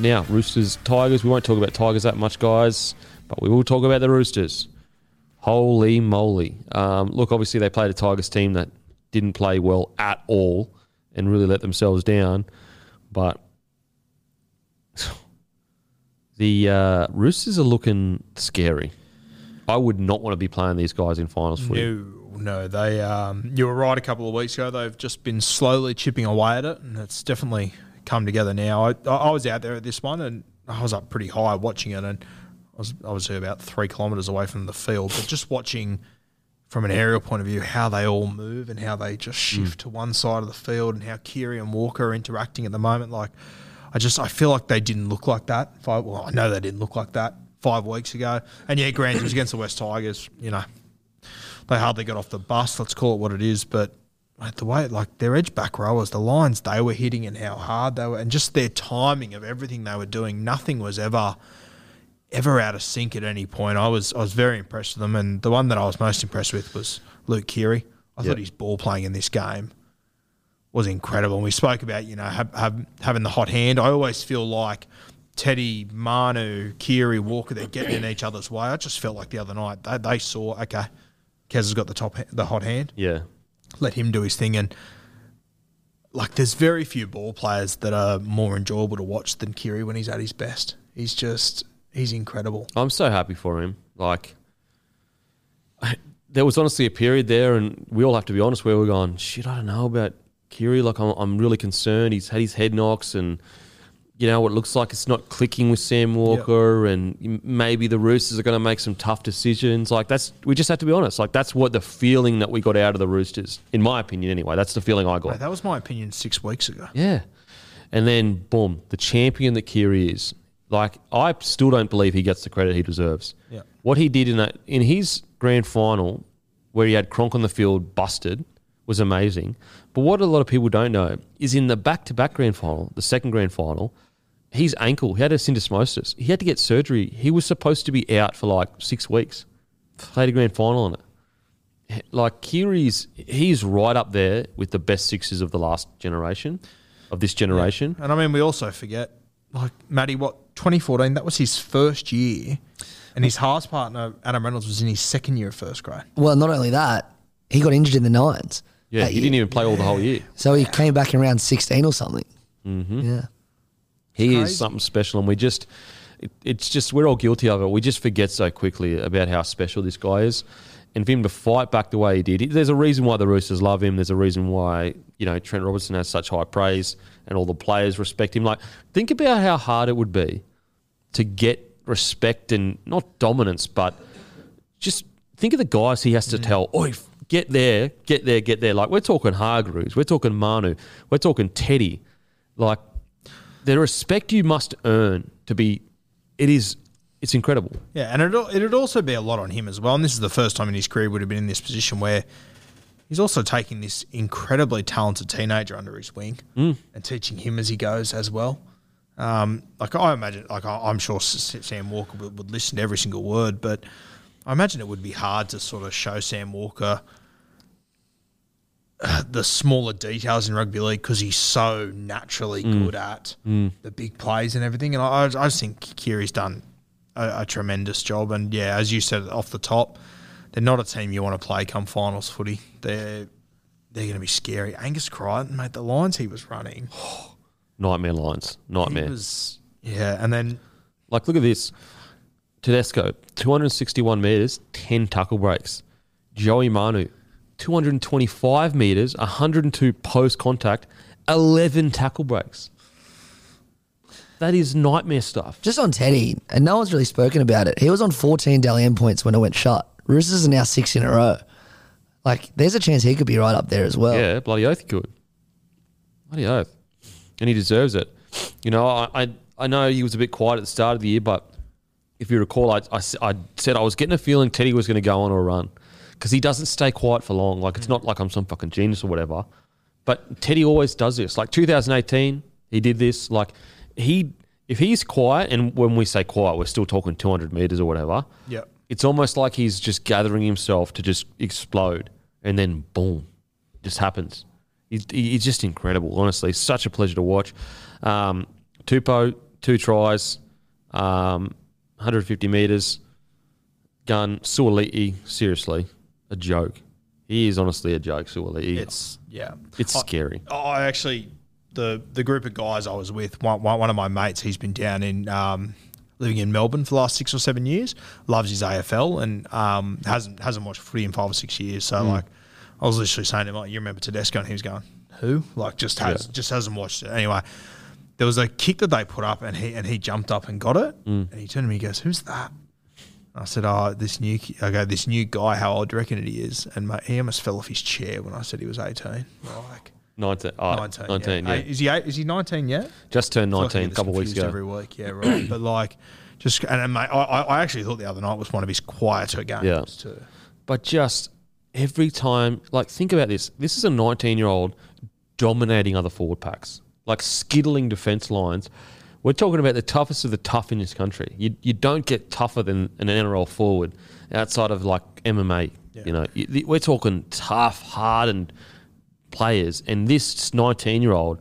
Now, Roosters, Tigers. We won't talk about Tigers that much, guys, but we will talk about the Roosters. Holy moly. Um, look, obviously, they played a Tigers team that didn't play well at all and really let themselves down. But the uh, Roosters are looking scary. I would not want to be playing these guys in finals footy. No, no, they. Um, you were right a couple of weeks ago. They've just been slowly chipping away at it, and it's definitely come together now. I, I was out there at this one, and I was up pretty high watching it, and I was obviously about three kilometres away from the field, but just watching from an aerial point of view how they all move and how they just hmm. shift to one side of the field, and how Keary and Walker are interacting at the moment, like. I just I feel like they didn't look like that. Five, well, I know they didn't look like that five weeks ago. And yeah, granted, it was against the West Tigers. You know, they hardly got off the bus. Let's call it what it is. But like, the way like their edge back rowers, the lines they were hitting and how hard they were, and just their timing of everything they were doing, nothing was ever ever out of sync at any point. I was I was very impressed with them, and the one that I was most impressed with was Luke Keary. I Yep. thought his ball playing in this game was incredible. And we spoke about you know have, have, having the hot hand. I always feel like Teddy, Manu, Keary, Walker, they're getting in each other's way. I just felt like the other night they, they saw okay, Kez has got the top the hot hand. Yeah. Let him do his thing and. Like there's very few ball players that are more enjoyable to watch than Keary when he's at his best. He's just he's incredible. I'm so happy for him. Like, I, there was honestly a period there, and we all have to be honest, where we're going, shit, I don't know about Keary. Like, I'm, I'm really concerned. He's had his head knocks, and, you know, it looks like it's not clicking with Sam Walker, and maybe the Roosters are going to make some tough decisions. Like, that's, we just have to be honest. Like, that's what the feeling that we got out of the Roosters, in my opinion, anyway. That's the feeling I got. Mate, that was my opinion six weeks ago. Yeah. And then, boom, the champion that Keary is. Like, I still don't believe he gets the credit he deserves. Yeah. What he did in that in his grand final, where he had Cronk on the field busted, was amazing. But what a lot of people don't know is in the back-to-back grand final, the second grand final, his ankle, he had a syndesmosis. He had to get surgery. He was supposed to be out for like six weeks. Played a grand final on it. Like Keary's, he's right up there with the best sixes of the last generation, of this generation. And I mean, we also forget, like, Matty, what, 2014, that was his first year. And his halves partner, Adam Reynolds, was in his second year of first grade. Well, not only that, he got injured in the nines. Yeah, he year. didn't even play all the whole year. So he came back in round 16 or something. Mm-hmm. Yeah. He is something special, and we just, it, it's just, we're all guilty of it. We just forget so quickly about how special this guy is. And for him to fight back the way he did, there's a reason why the Roosters love him. There's a reason why, you know, Trent Robinson has such high praise and all the players respect him. Like, think about how hard it would be to get respect and not dominance, but just think of the guys he has to mm. tell, oi, get there, get there, get there. Like, we're talking Hargreaves, we're talking Manu, we're talking Teddy. Like, the respect you must earn to be, it is, it's incredible. Yeah, and it'd, it'd also be a lot on him as well. And this is the first time in his career would have been in this position where he's also taking this incredibly talented teenager under his wing and teaching him as he goes as well. Um, like I imagine, like I- I'm sure Sam Walker would, would listen to every single word, but I imagine it would be hard to sort of show Sam Walker the smaller details in rugby league because he's so naturally mm. good at mm. the big plays and everything. And I, I just think Keary's done a, a tremendous job. And yeah, as you said off the top, they're not a team you want to play come finals footy. They're they're going to be scary. Angus Crichton, mate, the lines he was running, Nightmare lines. Nightmare. was yeah. And then Like, look at this. Tedesco, 261 metres, 10 tackle breaks. Joey Manu, 225 metres, 102 post contact, 11 tackle breaks. That is nightmare stuff. Just on Teddy, and no one's really spoken about it. He was on 14 Dally M points when it went shut. Roosters are now six in a row. Like, there's a chance he could be right up there as well. Yeah, bloody oath he could. Bloody oath. And he deserves it. You know, I, I, I know he was a bit quiet at the start of the year, but if you recall, I I said I was getting a feeling Teddy was going to go on a run because he doesn't stay quiet for long. Like, it's not like I'm some fucking genius or whatever. But Teddy always does this. Like 2018, he did this. Like, he, if he's quiet, and when we say quiet, we're still talking 200 meters or whatever. Yep. It's almost like he's just gathering himself to just explode, and then boom, just happens. He's, he's just incredible, honestly. Such a pleasure to watch. Um, Tupou, two tries, um, 150 meters, gun. Suaalii, seriously, a joke. He is honestly a joke, Suaalii. it's yeah, It's I- scary. I actually the the group of guys I was with, one, one one of my mates, he's been down in um, living in Melbourne for the last six or seven years. Loves his AFL and um, hasn't hasn't watched footy in five or six years. So like, I was literally saying to him, like, you remember Tedesco? And he was going, who? Like, just has just hasn't watched it. Anyway, there was a kick that they put up, and he and he jumped up and got it. And he turned to me, he goes, "Who's that?" I said, "Oh, this new." I go, "This new guy. How old do you reckon he is?" And mate, he almost fell off his chair when I said he was eighteen. Like. 19. Oh, 19. 19, yeah. yeah. Is he eight, is he 19 yet? Just turned feel like 19 a couple weeks ago. Every week, yeah, right. but like, just and, and mate, I, I actually thought the other night was one of his quieter games Yeah. too. But just every time, like, think about this. This is a 19 year old dominating other forward packs, like skittling defense lines. We're talking about the toughest of the tough in this country. You, you don't get tougher than an NRL forward outside of like MMA. You know, we're talking tough, hardened players, and this 19 year old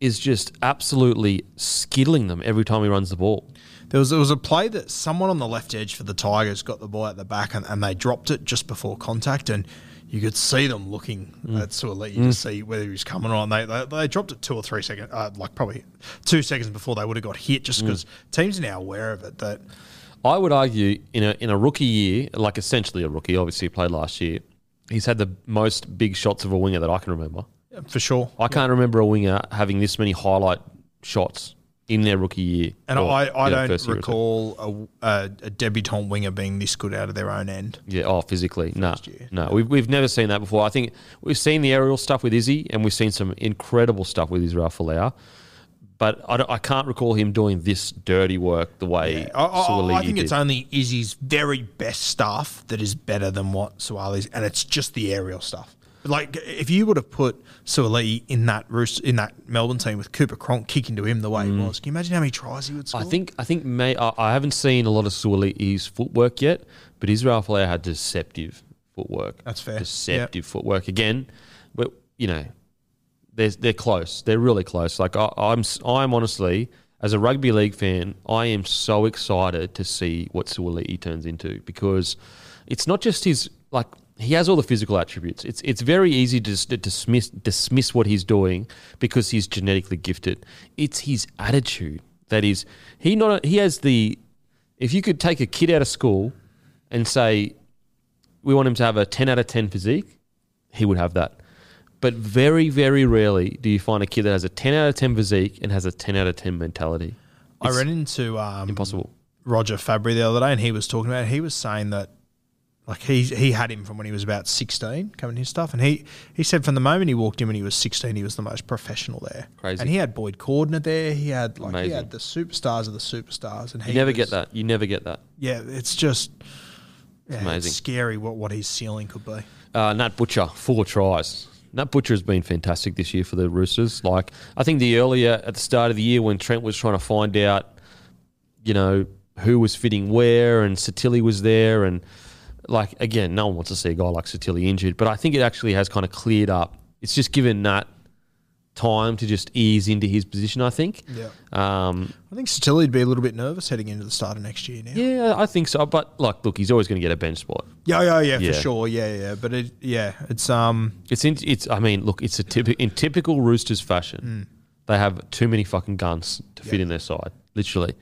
is just absolutely skittling them every time he runs the ball. There was there was a play that someone on the left edge for the Tigers got the ball at the back and, and they dropped it just before contact and you could see them looking Mm. at Suaalii to see whether he was coming on. They, they they dropped it two or three seconds, uh, like probably two seconds before they would have got hit, Mm. just because teams are now aware of it. That I would argue in a in a rookie year, like essentially a rookie, obviously he played last year. He's had the most big shots of a winger that I can remember. for sure. I can't remember a winger having this many highlight shots in their rookie year. And or, I, I don't first year or two. recall a, a, a debutant winger being this good out of their own end. Yeah, oh, physically, no, no, we've we've never seen that before. I think we've seen the aerial stuff with Izzy, and we've seen some incredible stuff with Israel Folau. But I, don't- I can't recall him doing this dirty work the way I, I- I think did. it's only Izzy's very best stuff that is better than what Suaalii's, and it's just the aerial stuff. Like if you would have put Suaalii in that Roos- in that Melbourne team with Cooper Cronk kicking to him the way he was, can you imagine how many tries he would score? Mm. I think I think may I, I haven't seen a lot of Suaalii's footwork yet, but Israel Folau had deceptive footwork. That's fair. Deceptive footwork again. But you know, they're they're close. They're really close. Like I, I'm I'm honestly as a rugby league fan, I am so excited to see what Suaalii turns into because it's not just his like he has all the physical attributes. It's it's very easy to just dismiss dismiss what he's doing because he's genetically gifted. It's his attitude that is he not he has the if you could take a kid out of school and say we want him to have a 10 out of 10 physique, he would have that. But very, very rarely do you find a kid that has a 10 out of 10 physique and has a 10 out of 10 mentality. I ran into um, impossible. Roger Fabry the other day, and he was talking about. It. He was saying that like he he had him from when he was about sixteen, coming his stuff, and he he said from the moment he walked in when he was sixteen, he was the most professional there. Crazy. And he had Boyd Cordner there. He had like he had the superstars of the superstars, and he You never was- get that. You never get that. Yeah, it's just yeah, amazing. It's scary what what his ceiling could be. Uh, Nat Butcher, four tries. Nat Butcher has been fantastic this year for the Roosters. Like, I think the earlier at the start of the year when Trent was trying to find out, you know, who was fitting where and Sitili was there and like again, no one wants to see a guy like Sitili injured, but I think it actually has kind of cleared up. It's just given that time to just ease into his position. I think. Yeah. Um, I think Stilly'd be a little bit nervous heading into the start of next year now. yeah, I think so. But like, look, he's always going to get a bench spot. Yeah, yeah, yeah, Yeah. for sure. Yeah, yeah. But it, yeah, it's um, It's in, it's. I mean, look, it's a typi- in typical Roosters fashion. They have too many fucking guns to fit in their side, literally.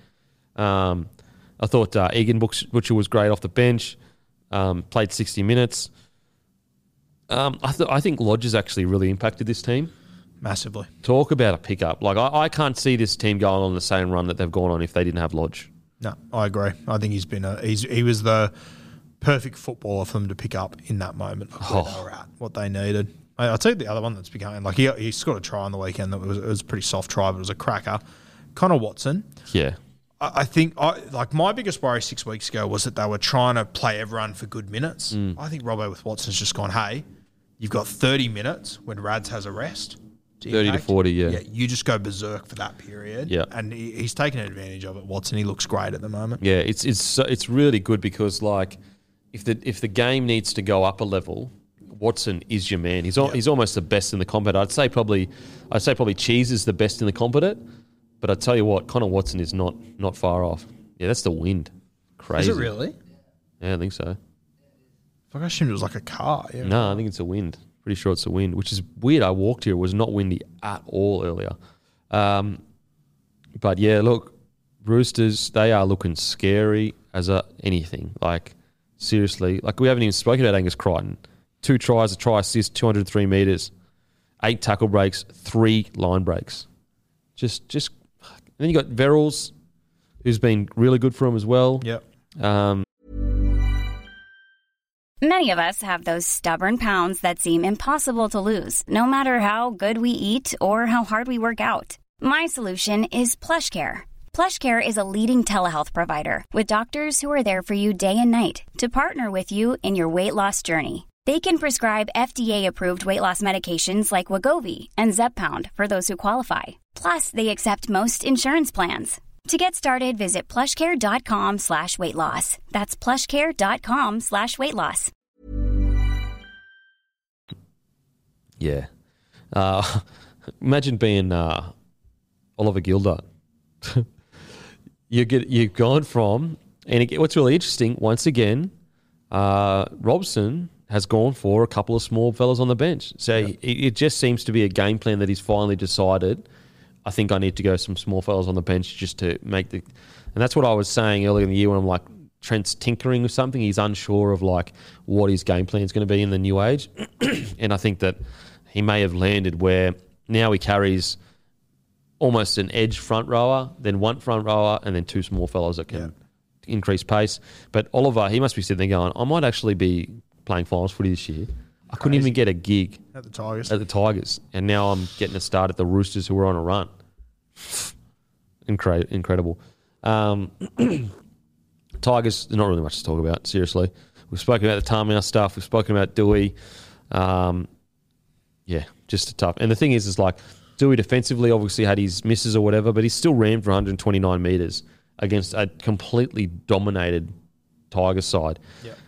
Um, I thought uh, Egan Butch- Butcher was great off the bench. Um, played sixty minutes. Um, I, th- I think Lodge has actually really impacted this team. massively. Talk about a pickup. Like I, I can't see this team going on the same run that they've gone on if they didn't have Lodge. No, I agree. I think he's been a he's he was the perfect footballer for them to pick up in that moment, like Oh. they were at, what they needed. I, I'll tell you the other one that's becoming like he he scored a try on the weekend that was it was a pretty soft try, but it was a cracker. Connor Watson. Yeah, I think I like my biggest worry six weeks ago was that they were trying to play everyone for good minutes. Mm. I think Robbo with Watson's just gone, hey, you've got 30 minutes when Rads has a rest. 30 to 40, yeah. Yeah, you just go berserk for that period. Yeah. And he, he's taken advantage of it, Watson. He looks great at the moment. Yeah, it's it's so- it's really good because like if the if the game needs to go up a level, Watson is your man. He's al- he's almost the best in the combat. I'd say probably I'd say probably Cheese is the best in the combat, but I tell you what, Connor Watson is not not far off. Yeah, that's the wind. Crazy. Is it really? Yeah, I think so. Fuck, I assumed it was like a car. Yeah. No, I think it's a wind. Pretty sure it's a wind, which is weird. I walked here; it was not windy at all earlier. Um, but yeah, look, Roosters they are looking scary as a anything. Like seriously, like we haven't even spoken about Angus Crichton. Two tries, a try assist, two hundred three meters, eight tackle breaks, three line breaks. Just, just. And then you got Verrills, who's been really good for him as well. Yep. Um, Many of us have those stubborn pounds that seem impossible to lose, no matter how good we eat or how hard we work out. My solution is PlushCare. PlushCare is a leading telehealth provider with doctors who are there for you day and night to partner with you in your weight loss journey. They can prescribe FDA-approved weight loss medications like Wegovy and Zepbound for those who qualify. Plus, they accept most insurance plans. To get started, visit plushcare.com slash weight loss. That's plushcare.com slash weight loss. Yeah. Uh, imagine being uh, Oliver Gildart. you get you've gone from, and it, what's really interesting, once again, uh, Robson has gone for a couple of small fellas on the bench. So it, it just seems to be a game plan that he's finally decided. I think I need to go some small fellas on the bench just to make the, and that's what I was saying earlier in the year when I'm like Trent's tinkering with something. He's unsure of like what his game plan is going to be in the new age, and I think that he may have landed where now he carries almost an edge front rower, then one front rower, and then two small fellows that can increase pace. But Oliver, he must be sitting there going, I might actually be playing finals footy this year. I couldn't even get a gig At the Tigers. at the Tigers, and now I'm getting a start at the Roosters, who are on a run. Incre- incredible. Um, Tigers, not really much to talk about. Seriously, we've spoken about the Tamia stuff. We've spoken about Dewey. Um, yeah, just a tough. And the thing is, is like Dewey defensively obviously had his misses or whatever, but he still ran for 129 meters against a completely dominated Tigers side,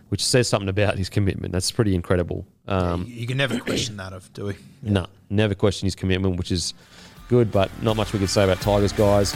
which says something about his commitment. That's pretty incredible. Um, you, can never question that of Dewey. no, never question his commitment, which is good, but not much we can say about Tigers, guys.